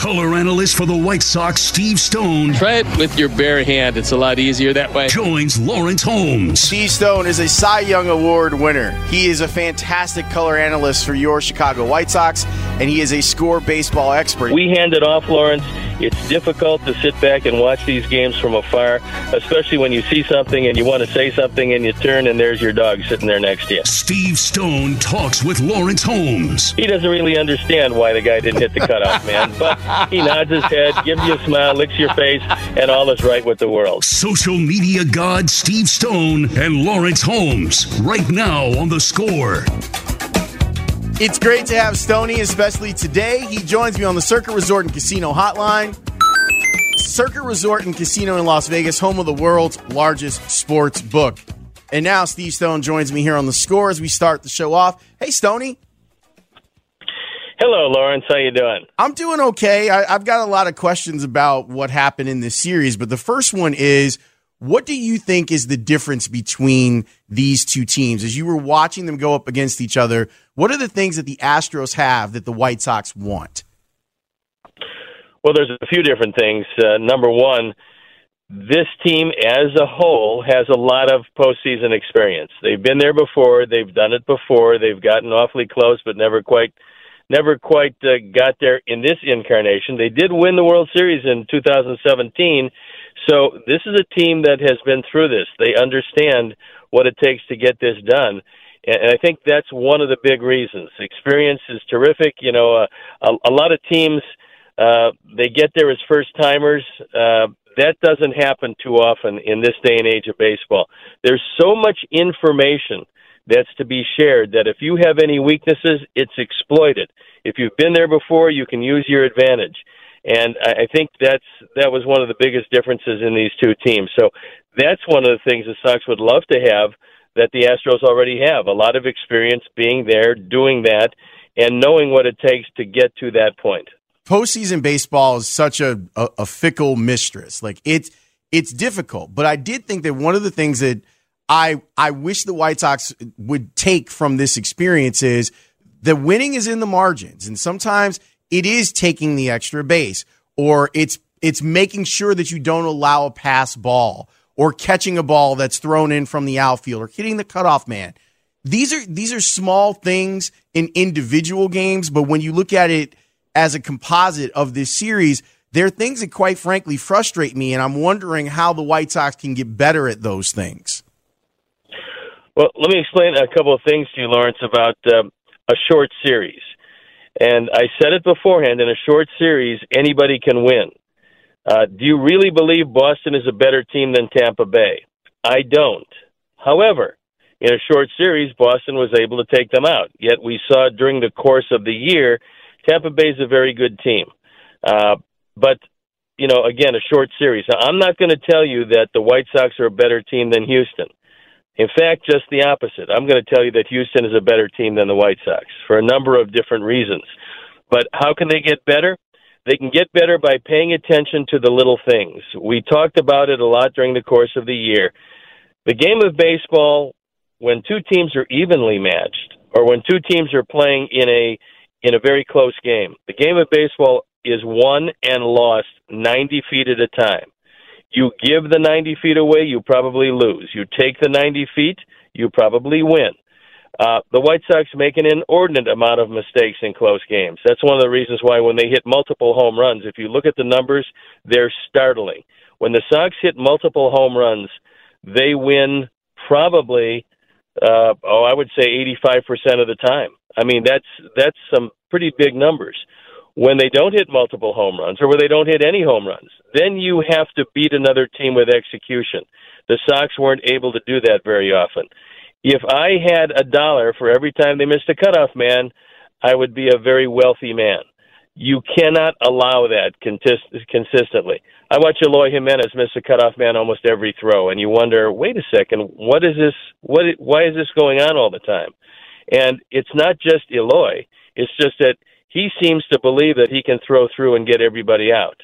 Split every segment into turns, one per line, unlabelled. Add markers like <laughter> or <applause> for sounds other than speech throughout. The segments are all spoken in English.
Color analyst for the White Sox, Steve Stone.
Try it with your bare hand. It's a lot easier that way.
Joins Lawrence Holmes.
Steve Stone is a Cy Young Award winner. He is a fantastic color analyst for your Chicago White Sox, and he is a score baseball expert.
We hand it off, Lawrence. It's difficult to sit back and watch these games from afar, especially when you see something and you want to say something and you turn and there's your dog sitting there next to you.
Steve Stone talks with Lawrence Holmes.
He doesn't really understand why the guy didn't hit the cutoff man, but he nods his head, gives you a smile, licks your face, and all is right with the world.
Social media god Steve Stone and Lawrence Holmes right now on the score.
It's great to have Stony, especially today. He joins me on the Circa Resort and Casino Hotline. Circa Resort and Casino in Las Vegas, home of the world's largest sports book. And now Steve Stone joins me here on the score as we start the show off. Hey, Stony.
Hello, Lawrence. How you doing?
I'm doing okay. I, have got a lot of questions about what happened in this series, but the first one is – what do you think is the difference between these two teams? As you were watching them go up against each other, what are the things that the Astros have that the White Sox want?
Well, there's a few different things. Uh, number one, this team as a whole has a lot of postseason experience. They've been there before. They've done it before. They've gotten awfully close, but never quite, never quite uh, got there in this incarnation. They did win the World Series in 2017 so this is a team that has been through this. They understand what it takes to get this done. And I think that's one of the big reasons. Experience is terrific. You know, uh, a, a lot of teams, uh, they get there as first timers. Uh, that doesn't happen too often in this day and age of baseball. There's so much information that's to be shared that if you have any weaknesses, it's exploited. If you've been there before, you can use your advantage and I think that's that was one of the biggest differences in these two teams. So that's one of the things the Sox would love to have that the Astros already have a lot of experience being there, doing that, and knowing what it takes to get to that point.
Postseason baseball is such a, a, a fickle mistress. Like it's it's difficult, but I did think that one of the things that I I wish the White Sox would take from this experience is that winning is in the margins, and sometimes it is taking the extra base or it's it's making sure that you don't allow a pass ball or catching a ball that's thrown in from the outfield or hitting the cutoff man. These are these are small things in individual games, but when you look at it as a composite of this series, there are things that quite frankly frustrate me, and I'm wondering how the White Sox can get better at those things.
Well, let me explain a couple of things to you, Lawrence, about uh, a short series. And I said it beforehand in a short series, anybody can win. Uh, do you really believe Boston is a better team than Tampa Bay? I don't. However, in a short series, Boston was able to take them out. Yet we saw during the course of the year, Tampa Bay is a very good team. Uh, but, you know, again, a short series. I'm not going to tell you that the White Sox are a better team than Houston. In fact, just the opposite. I'm going to tell you that Houston is a better team than the White Sox for a number of different reasons. But how can they get better? They can get better by paying attention to the little things. We talked about it a lot during the course of the year. The game of baseball, when two teams are evenly matched, or when two teams are playing in a in a very close game, the game of baseball is won and lost 90 feet at a time. You give the 90 feet away, you probably lose. You take the 90 feet, you probably win. Uh, the White Sox make an inordinate amount of mistakes in close games. That's one of the reasons why when they hit multiple home runs, if you look at the numbers, they're startling. When the Sox hit multiple home runs, they win probably, uh, oh, I would say 85% of the time. I mean, that's that's some pretty big numbers when they don't hit multiple home runs or when they don't hit any home runs, then you have to beat another team with execution. The Sox weren't able to do that very often. If I had a dollar for every time they missed a cutoff man, I would be a very wealthy man. You cannot allow that consistently. I watch Eloy Jimenez miss a cutoff man almost every throw, and you wonder, wait a second, what is this? What? Why is this going on all the time? And it's not just Eloy. It's just that he seems to believe that he can throw through and get everybody out.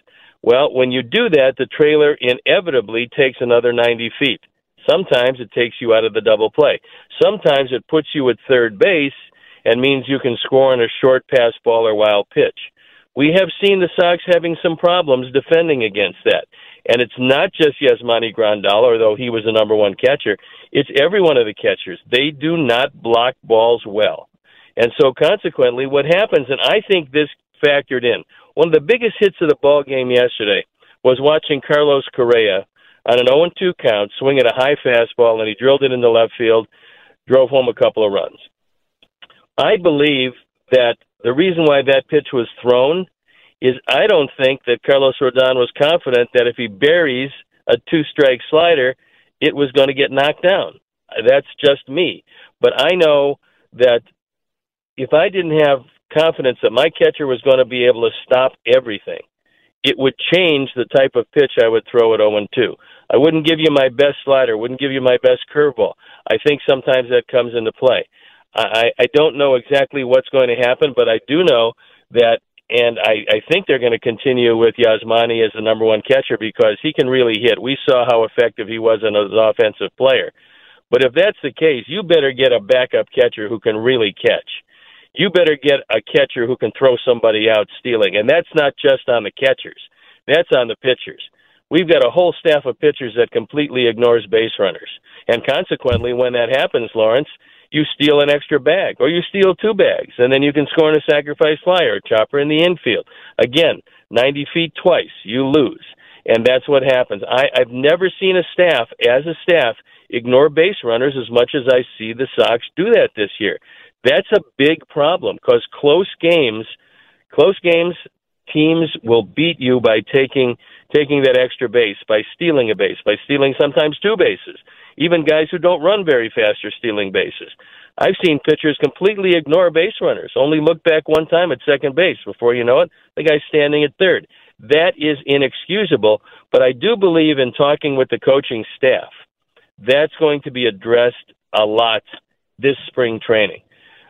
Well, when you do that, the trailer inevitably takes another 90 feet. Sometimes it takes you out of the double play. Sometimes it puts you at third base and means you can score on a short pass ball or wild pitch. We have seen the Sox having some problems defending against that. And it's not just Yasmani Grandal, although he was the number one catcher. It's every one of the catchers. They do not block balls well. And so consequently, what happens, and I think this factored in, one of the biggest hits of the ball game yesterday was watching Carlos Correa on an 0-2 count swing at a high fastball, and he drilled it in the left field, drove home a couple of runs. I believe that the reason why that pitch was thrown is I don't think that Carlos Rodon was confident that if he buries a two-strike slider, it was going to get knocked down. That's just me. But I know that if I didn't have confidence that my catcher was going to be able to stop everything, it would change the type of pitch I would throw at 0 2. I wouldn't give you my best slider, wouldn't give you my best curveball. I think sometimes that comes into play. I, I don't know exactly what's going to happen, but I do know that, and I, I think they're going to continue with Yasmani as the number one catcher because he can really hit. We saw how effective he was as an offensive player. But if that's the case, you better get a backup catcher who can really catch you better get a catcher who can throw somebody out stealing. And that's not just on the catchers, that's on the pitchers. We've got a whole staff of pitchers that completely ignores base runners. And consequently, when that happens, Lawrence, you steal an extra bag or you steal two bags, and then you can score in a sacrifice fly or a chopper in the infield. Again, 90 feet twice, you lose. And that's what happens. I, I've never seen a staff, as a staff, ignore base runners as much as I see the Sox do that this year. That's a big problem because close games, close games, teams will beat you by taking taking that extra base, by stealing a base, by stealing sometimes two bases. Even guys who don't run very fast are stealing bases. I've seen pitchers completely ignore base runners, only look back one time at second base. Before you know it, the guy's standing at third. That is inexcusable, but I do believe in talking with the coaching staff. That's going to be addressed a lot this spring training.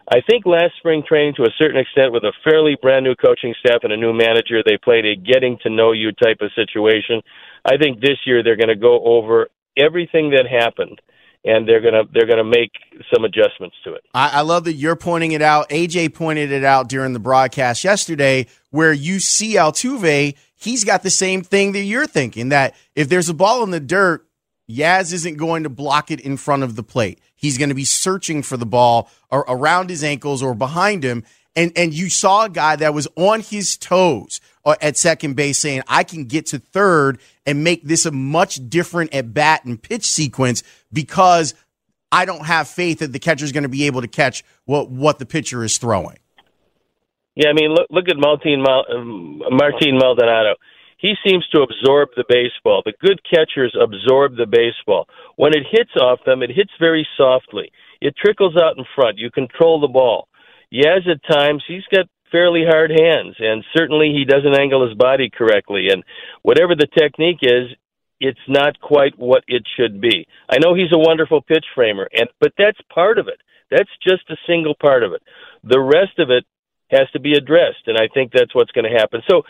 I think last spring training, to a certain extent, with a fairly brand new coaching staff and a new manager, they played a getting to know you type of situation. I think this year they're going to go over everything that happened and they're gonna they're gonna make some adjustments to it.
I, I, love that you're pointing it out. AJ pointed it out during the broadcast yesterday, where you see Altuve. He's got the same thing that you're thinking that if there's a ball in the dirt, Yaz isn't going to block it in front of the plate. He's going to be searching for the ball around his ankles or behind him. And, and you saw a guy that was on his toes uh, at second base saying, I can get to third and make this a much different at bat and pitch sequence because I don't have faith that the catcher is going to be able to catch what, what the pitcher is throwing.
Yeah, I mean, look, look at Martin, um, Martin Maldonado he seems to absorb the baseball. The good catchers absorb the baseball. When it hits off them, it hits very softly. It trickles out in front. You control the ball. Yaz, at times, he's got fairly hard hands, and certainly he doesn't angle his body correctly. And whatever the technique is, it's not quite what it should be. I know he's a wonderful pitch framer, and but that's part of it. That's just a single part of it. The rest of it has to be addressed, and I think that's what's going to happen. So,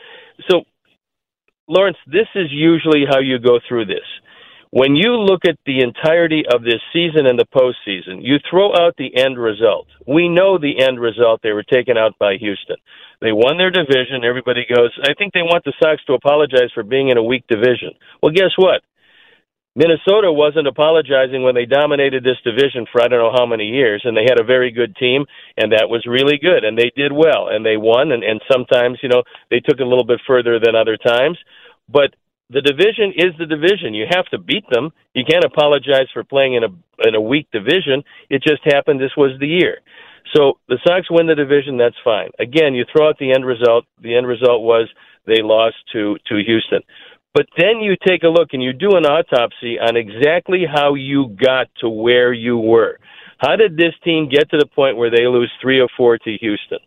so Lawrence, this is usually how you go through this. When you look at the entirety of this season and the postseason, you throw out the end result. We know the end result. They were taken out by Houston. They won their division. Everybody goes, I think they want the Sox to apologize for being in a weak division. Well, guess what? Minnesota wasn't apologizing when they dominated this division for I don't know how many years, and they had a very good team, and that was really good, and they did well, and they won, and, and sometimes, you know, they took it a little bit further than other times. But the division is the division. You have to beat them. You can't apologize for playing in a in a weak division. It just happened. This was the year. So the Sox win the division. That's fine. Again, you throw out the end result. The end result was they lost to to Houston. But then you take a look and you do an autopsy on exactly how you got to where you were. How did this team get to the point where they lose three or four to Houston?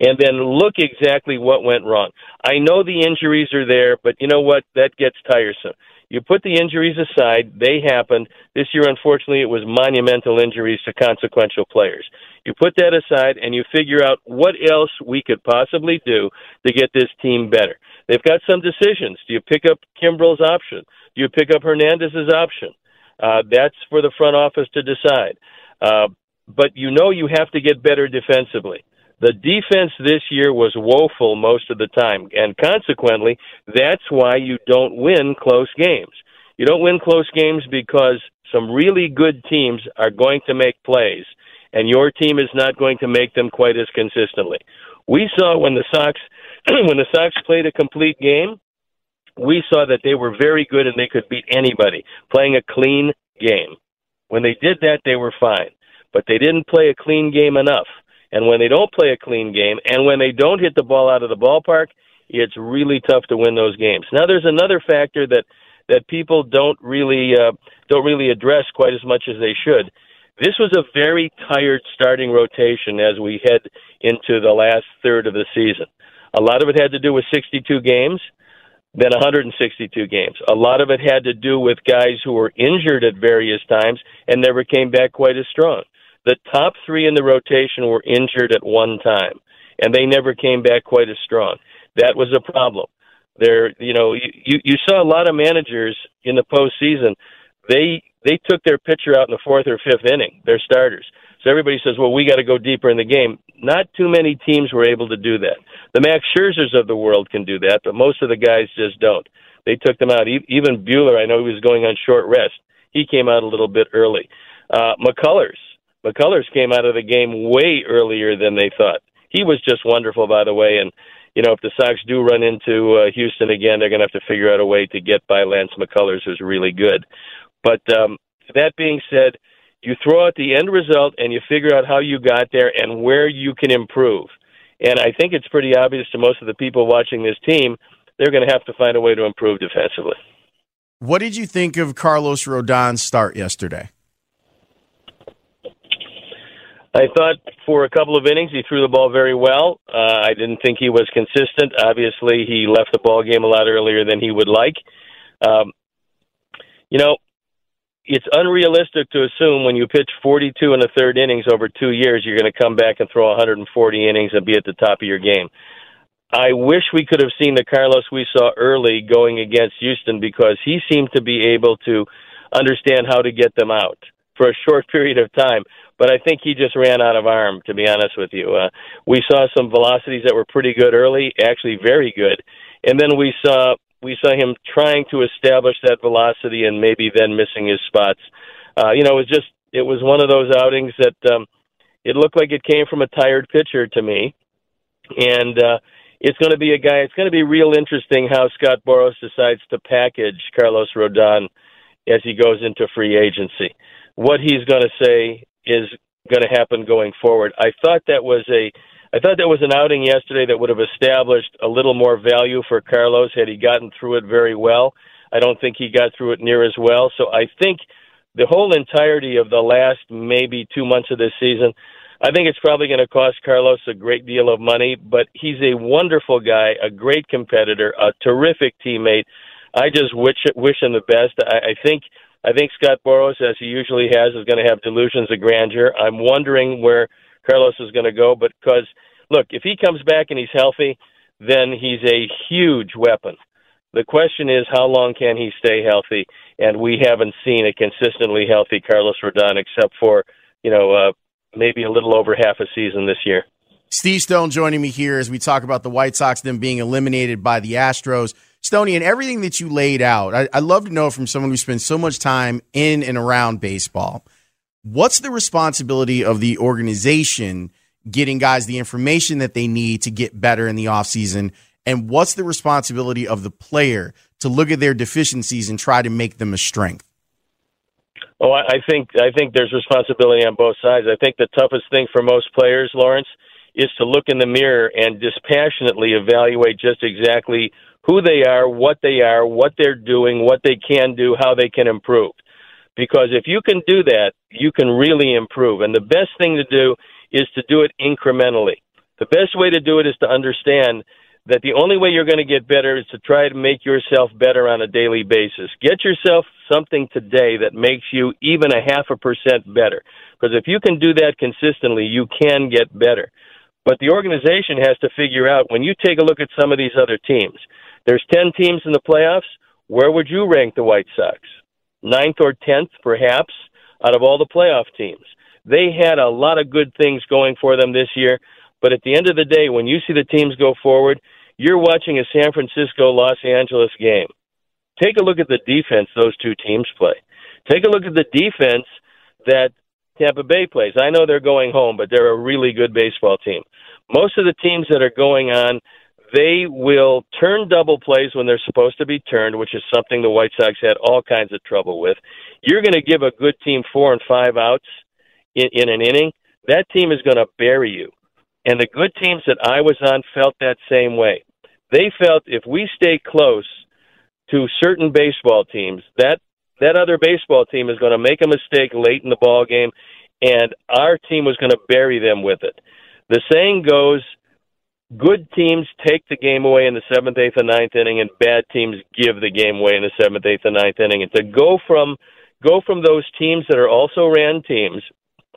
And then look exactly what went wrong. I know the injuries are there, but you know what? That gets tiresome. You put the injuries aside, they happened. This year, unfortunately, it was monumental injuries to consequential players. You put that aside and you figure out what else we could possibly do to get this team better. They've got some decisions. Do you pick up Kimbrel's option? Do you pick up Hernandez's option? Uh, that's for the front office to decide. Uh, but you know you have to get better defensively. The defense this year was woeful most of the time, and consequently, that's why you don't win close games. You don't win close games because some really good teams are going to make plays, and your team is not going to make them quite as consistently. We saw when the Sox <clears throat> when the Sox played a complete game, we saw that they were very good and they could beat anybody playing a clean game. When they did that, they were fine, but they didn't play a clean game enough. And when they don't play a clean game, and when they don't hit the ball out of the ballpark, it's really tough to win those games. Now, there's another factor that that people don't really uh, don't really address quite as much as they should. This was a very tired starting rotation as we head into the last third of the season. A lot of it had to do with 62 games, then 162 games. A lot of it had to do with guys who were injured at various times and never came back quite as strong. The top three in the rotation were injured at one time, and they never came back quite as strong. That was a problem. There, you know, you you saw a lot of managers in the postseason. They they took their pitcher out in the fourth or fifth inning, their starters. So everybody says, well, we got to go deeper in the game. Not too many teams were able to do that. The Max Scherzers of the world can do that, but most of the guys just don't. They took them out. Even Buehler, I know he was going on short rest. He came out a little bit early. Uh, McCullers, McCullers came out of the game way earlier than they thought. He was just wonderful, by the way. And you know, if the Sox do run into uh, Houston again, they're going to have to figure out a way to get by Lance McCullers, who's really good. But um, that being said, you throw out the end result and you figure out how you got there and where you can improve. And I think it's pretty obvious to most of the people watching this team, they're going to have to find a way to improve defensively.
What did you think of Carlos Rodon's start yesterday?
I thought for a couple of innings he threw the ball very well. Uh, I didn't think he was consistent. Obviously, he left the ball game a lot earlier than he would like. Um, you know, it's unrealistic to assume when you pitch 42 in the third innings over two years, you're going to come back and throw 140 innings and be at the top of your game. I wish we could have seen the Carlos we saw early going against Houston because he seemed to be able to understand how to get them out for a short <laughs> period of time. But I think he just ran out of arm, to be honest with you. Uh, we saw some velocities that were pretty good early, actually very good. And then we saw we saw him trying to establish that velocity and maybe then missing his spots. Uh, you know, it was just it was one of those outings that um, it looked like it came from a tired pitcher to me, and uh, it's going to be a guy. It's going to be real interesting how Scott Boras decides to package Carlos Rodon as he goes into free agency. What he's going to say is going to happen going forward. I thought that was a I thought that was an outing yesterday that would have established a little more value for Carlos had he gotten through it very well. I don't think he got through it near as well. So I think the whole entirety of the last maybe two months of this season, I think it's probably going to cost Carlos a great deal of money, but he's a wonderful guy, a great competitor, a terrific teammate. I just wish wish him the best. I, I think I think Scott Boras, as he usually has, is going to have delusions of grandeur. I'm wondering where Carlos is going to go, but because look, if he comes back and he's healthy, then he's a huge weapon. The question is, how long can he stay healthy? And we haven't seen a consistently healthy Carlos Rodon, except for you know uh, maybe a little over half a season this year.
Steve Stone joining me here as we talk about the White Sox, them being eliminated by the Astros. Stoney, and everything that you laid out, I, would love to know from someone who spends so much time in and around baseball. What's the responsibility of the organization getting guys the information that they need to get better in the offseason? And what's the responsibility of the player to look at their deficiencies and try to make them a strength?
Oh, I think I think there's responsibility on both sides. I think the toughest thing for most players, Lawrence, is to look in the mirror and dispassionately evaluate just exactly who they are, what they are, what they're doing, what they can do, how they can improve. Because if you can do that, you can really improve. And the best thing to do is to do it incrementally. The best way to do it is to understand that the only way you're going to get better is to try to make yourself better on a daily basis. Get yourself something today that makes you even a half a percent better. Because if you can do that consistently, you can get better. But the organization has to figure out when you take a look at some of these other teams, there's 10 teams in the playoffs. Where would you rank the White Sox? Ninth or 10th, perhaps, out of all the playoff teams. They had a lot of good things going for them this year. But at the end of the day, when you see the teams go forward, you're watching a San Francisco Los Angeles game. Take a look at the defense those two teams play. Take a look at the defense that Tampa Bay plays. I know they're going home, but they're a really good baseball team. Most of the teams that are going on, they will turn double plays when they're supposed to be turned, which is something the White Sox had all kinds of trouble with. You're going to give a good team four and five outs in, in an inning. That team is going to bury you. And the good teams that I was on felt that same way. They felt if we stay close to certain baseball teams, that that other baseball team is going to make a mistake late in the ball game, and our team was going to bury them with it. The saying goes, good teams take the game away in the seventh, eighth, and ninth inning, and bad teams give the game away in the seventh, eighth, and ninth inning. And to go from go from those teams that are also ran teams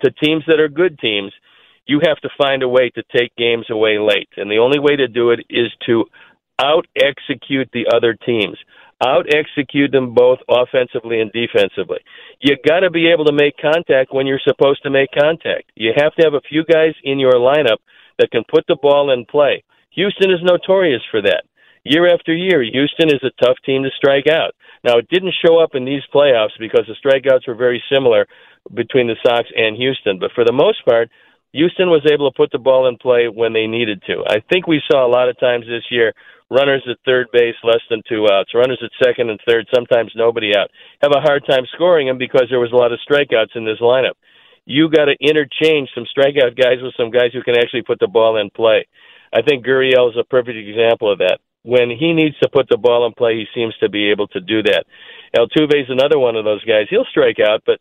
to teams that are good teams, you have to find a way to take games away late. And the only way to do it is to out execute the other teams out execute them both offensively and defensively. You got to be able to make contact when you're supposed to make contact. You have to have a few guys in your lineup that can put the ball in play. Houston is notorious for that. Year after year, Houston is a tough team to strike out. Now, it didn't show up in these playoffs because the strikeouts were very similar between the Sox and Houston, but for the most part, Houston was able to put the ball in play when they needed to. I think we saw a lot of times this year runners at third base less than two outs, runners at second and third, sometimes nobody out, have a hard time scoring them because there was a lot of strikeouts in this lineup. You got to interchange some strikeout guys with some guys who can actually put the ball in play. I think Gurriel is a perfect example of that. When he needs to put the ball in play, he seems to be able to do that. Altuve is another one of those guys. He'll strike out, but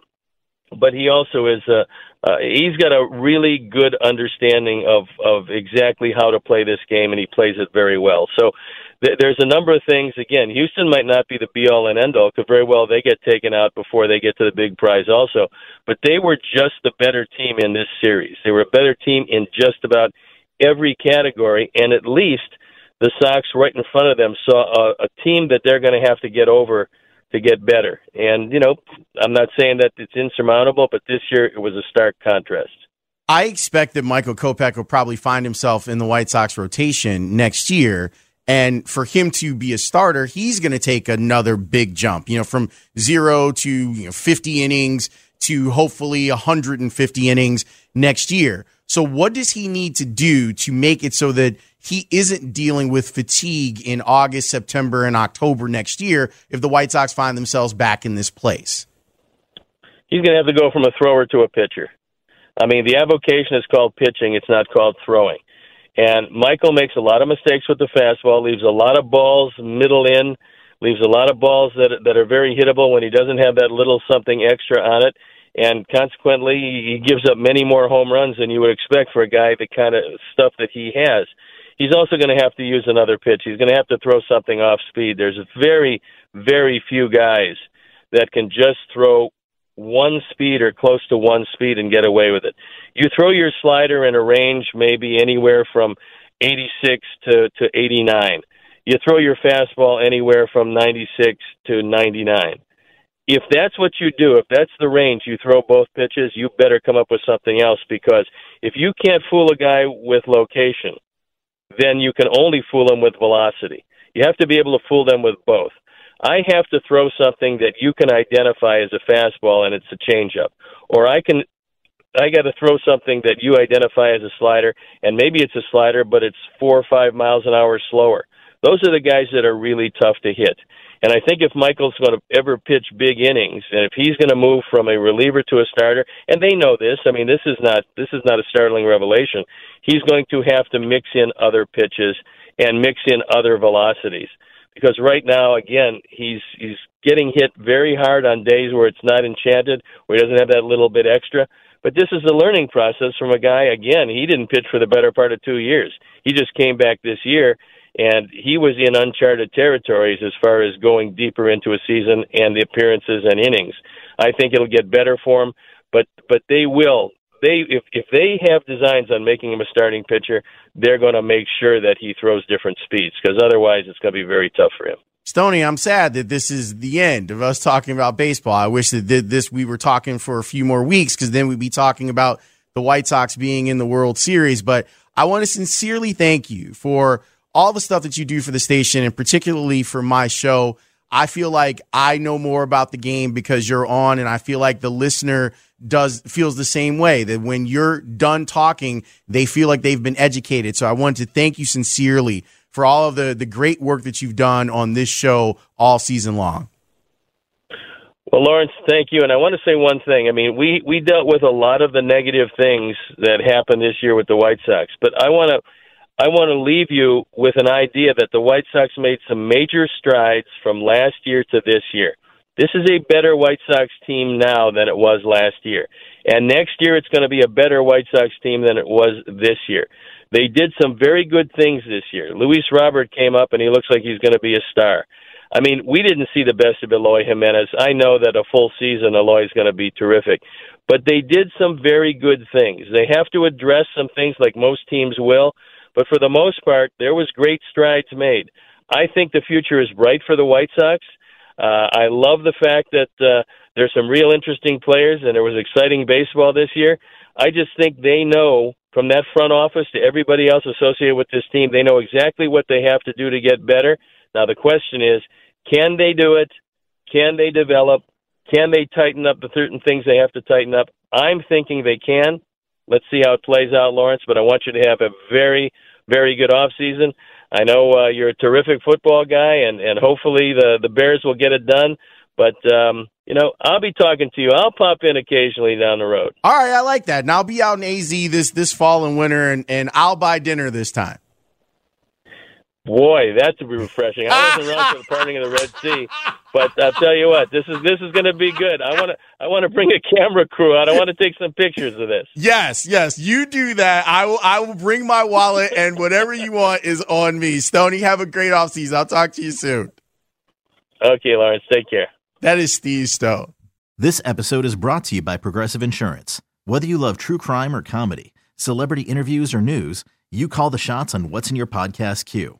but he also is uh, uh, he's got a really good understanding of of exactly how to play this game, and he plays it very well. So there's a number of things. Again, Houston might not be the be all and end all. Could very well they get taken out before they get to the big prize, also. But they were just the better team in this series. They were a better team in just about every category, and at least the Sox right in front of them saw a, a team that they're going to have to get over to get better. And, you know, I'm not saying that it's insurmountable, but this year it was a stark contrast.
I expect that Michael Kopech will probably find himself in the White Sox rotation next year. And for him to be a starter, he's going to take another big jump, you know, from zero to you know, 50 innings to hopefully 150 innings next year. So, what does he need to do to make it so that he isn't dealing with fatigue in August, September, and October next year if the White Sox find themselves back in this place?
He's going to have to go from a thrower to a pitcher. I mean, the avocation is called pitching, it's not called throwing. And Michael makes a lot of mistakes with the fastball, leaves a lot of balls middle in, leaves a lot of balls that that are very hittable when he doesn't have that little something extra on it and consequently he gives up many more home runs than you would expect for a guy the kind of stuff that he has he's also going to have to use another pitch. He's going to have to throw something off speed. There's very, very few guys that can just throw one speed or close to one speed and get away with it. You throw your slider in a range maybe anywhere from 86 to, to 89. You throw your fastball anywhere from 96 to 99. If that's what you do, if that's the range you throw both pitches, you better come up with something else because if you can't fool a guy with location, then you can only fool him with velocity. You have to be able to fool them with both. I have to throw something that you can identify as a fastball and it's a changeup, or I can I got to throw something that you identify as a slider, and maybe it's a slider, but it's four or five miles an hour slower. Those are the guys that are really tough to hit. And I think if Michael's going to ever pitch big innings, and if he's going to move from a reliever to a starter, and they know this, I mean, this is not this is not a startling revelation. He's going to have to mix in other pitches and mix in other velocities because right now, again, he's he's getting hit very hard on days where it's not enchanted, where he doesn't have that little bit extra. But this is a learning process from a guy. Again, he didn't pitch for the better part of two years. He just came back this year, and he was in uncharted territories as far as going deeper into a season and the appearances and innings. I think it'll get better for him, but but they will. They if if they have designs on making him a starting pitcher, they're going to make sure that he throws different speeds because otherwise it's going to be very tough for him.
Stoney, I'm sad that this is the end of us talking about baseball. I wish that this we were talking for a few more weeks because then we'd be talking about the White Sox being in the World Series. But I want to sincerely thank you for all the stuff that you do for the station and particularly for my show. I feel like I know more about the game because you're on, and I feel like the listener does feels the same way that when you're done talking, they feel like they've been educated. So I wanted to thank you sincerely for all of the the great work that you've done on this show all season long.
Well, Lawrence, thank you. And I want to say one thing. I mean, we we dealt with a lot of the negative things that happened this year with the White Sox, but I want to I want to leave you with an idea that the White Sox made some major strides from last year to this year. This is a better White Sox team now than it was last year. And next year it's going to be a better White Sox team than it was this year. They did some very good things this year. Luis Robert came up and he looks like he's going to be a star. I mean, we didn't see the best of Eloy Jimenez. I know that a full season Eloy is going to be terrific, but they did some very good things. They have to address some things like most teams will, but for the most part, there was great strides made. I think the future is bright for the White Sox. Uh, I love the fact that uh, there's some real interesting players and there was exciting baseball this year. I just think they know from that front office to everybody else associated with this team, they know exactly what they have to do to get better. Now the question is, can they do it? Can they develop? Can they tighten up the certain things they have to tighten up? I'm thinking they can. Let's see how it plays out, Lawrence. But I want you to have a very, very good off season. I know uh, you're a terrific football guy, and and hopefully the the Bears will get it done. But um, you know, I'll be talking to you. I'll pop in occasionally down the road.
All right, I like that. And I'll be out in AZ this this fall and winter, and and I'll buy dinner this time.
Boy, that would be refreshing. I wasn't around for the <laughs> parting of the Red Sea, but I'll tell you what, this is this is going to be good. I want to I want to bring a camera crew out. I want to take some pictures of this.
Yes, yes, you do that. I will I will bring my wallet and whatever you want is on me. Stoney, have a great off season. I'll talk to you soon.
Okay, Lawrence, take care.
That is Steve Stone.
This episode is brought to you by Progressive Insurance. Whether you love true crime or comedy, celebrity interviews or news, you call the shots on what's in your podcast queue.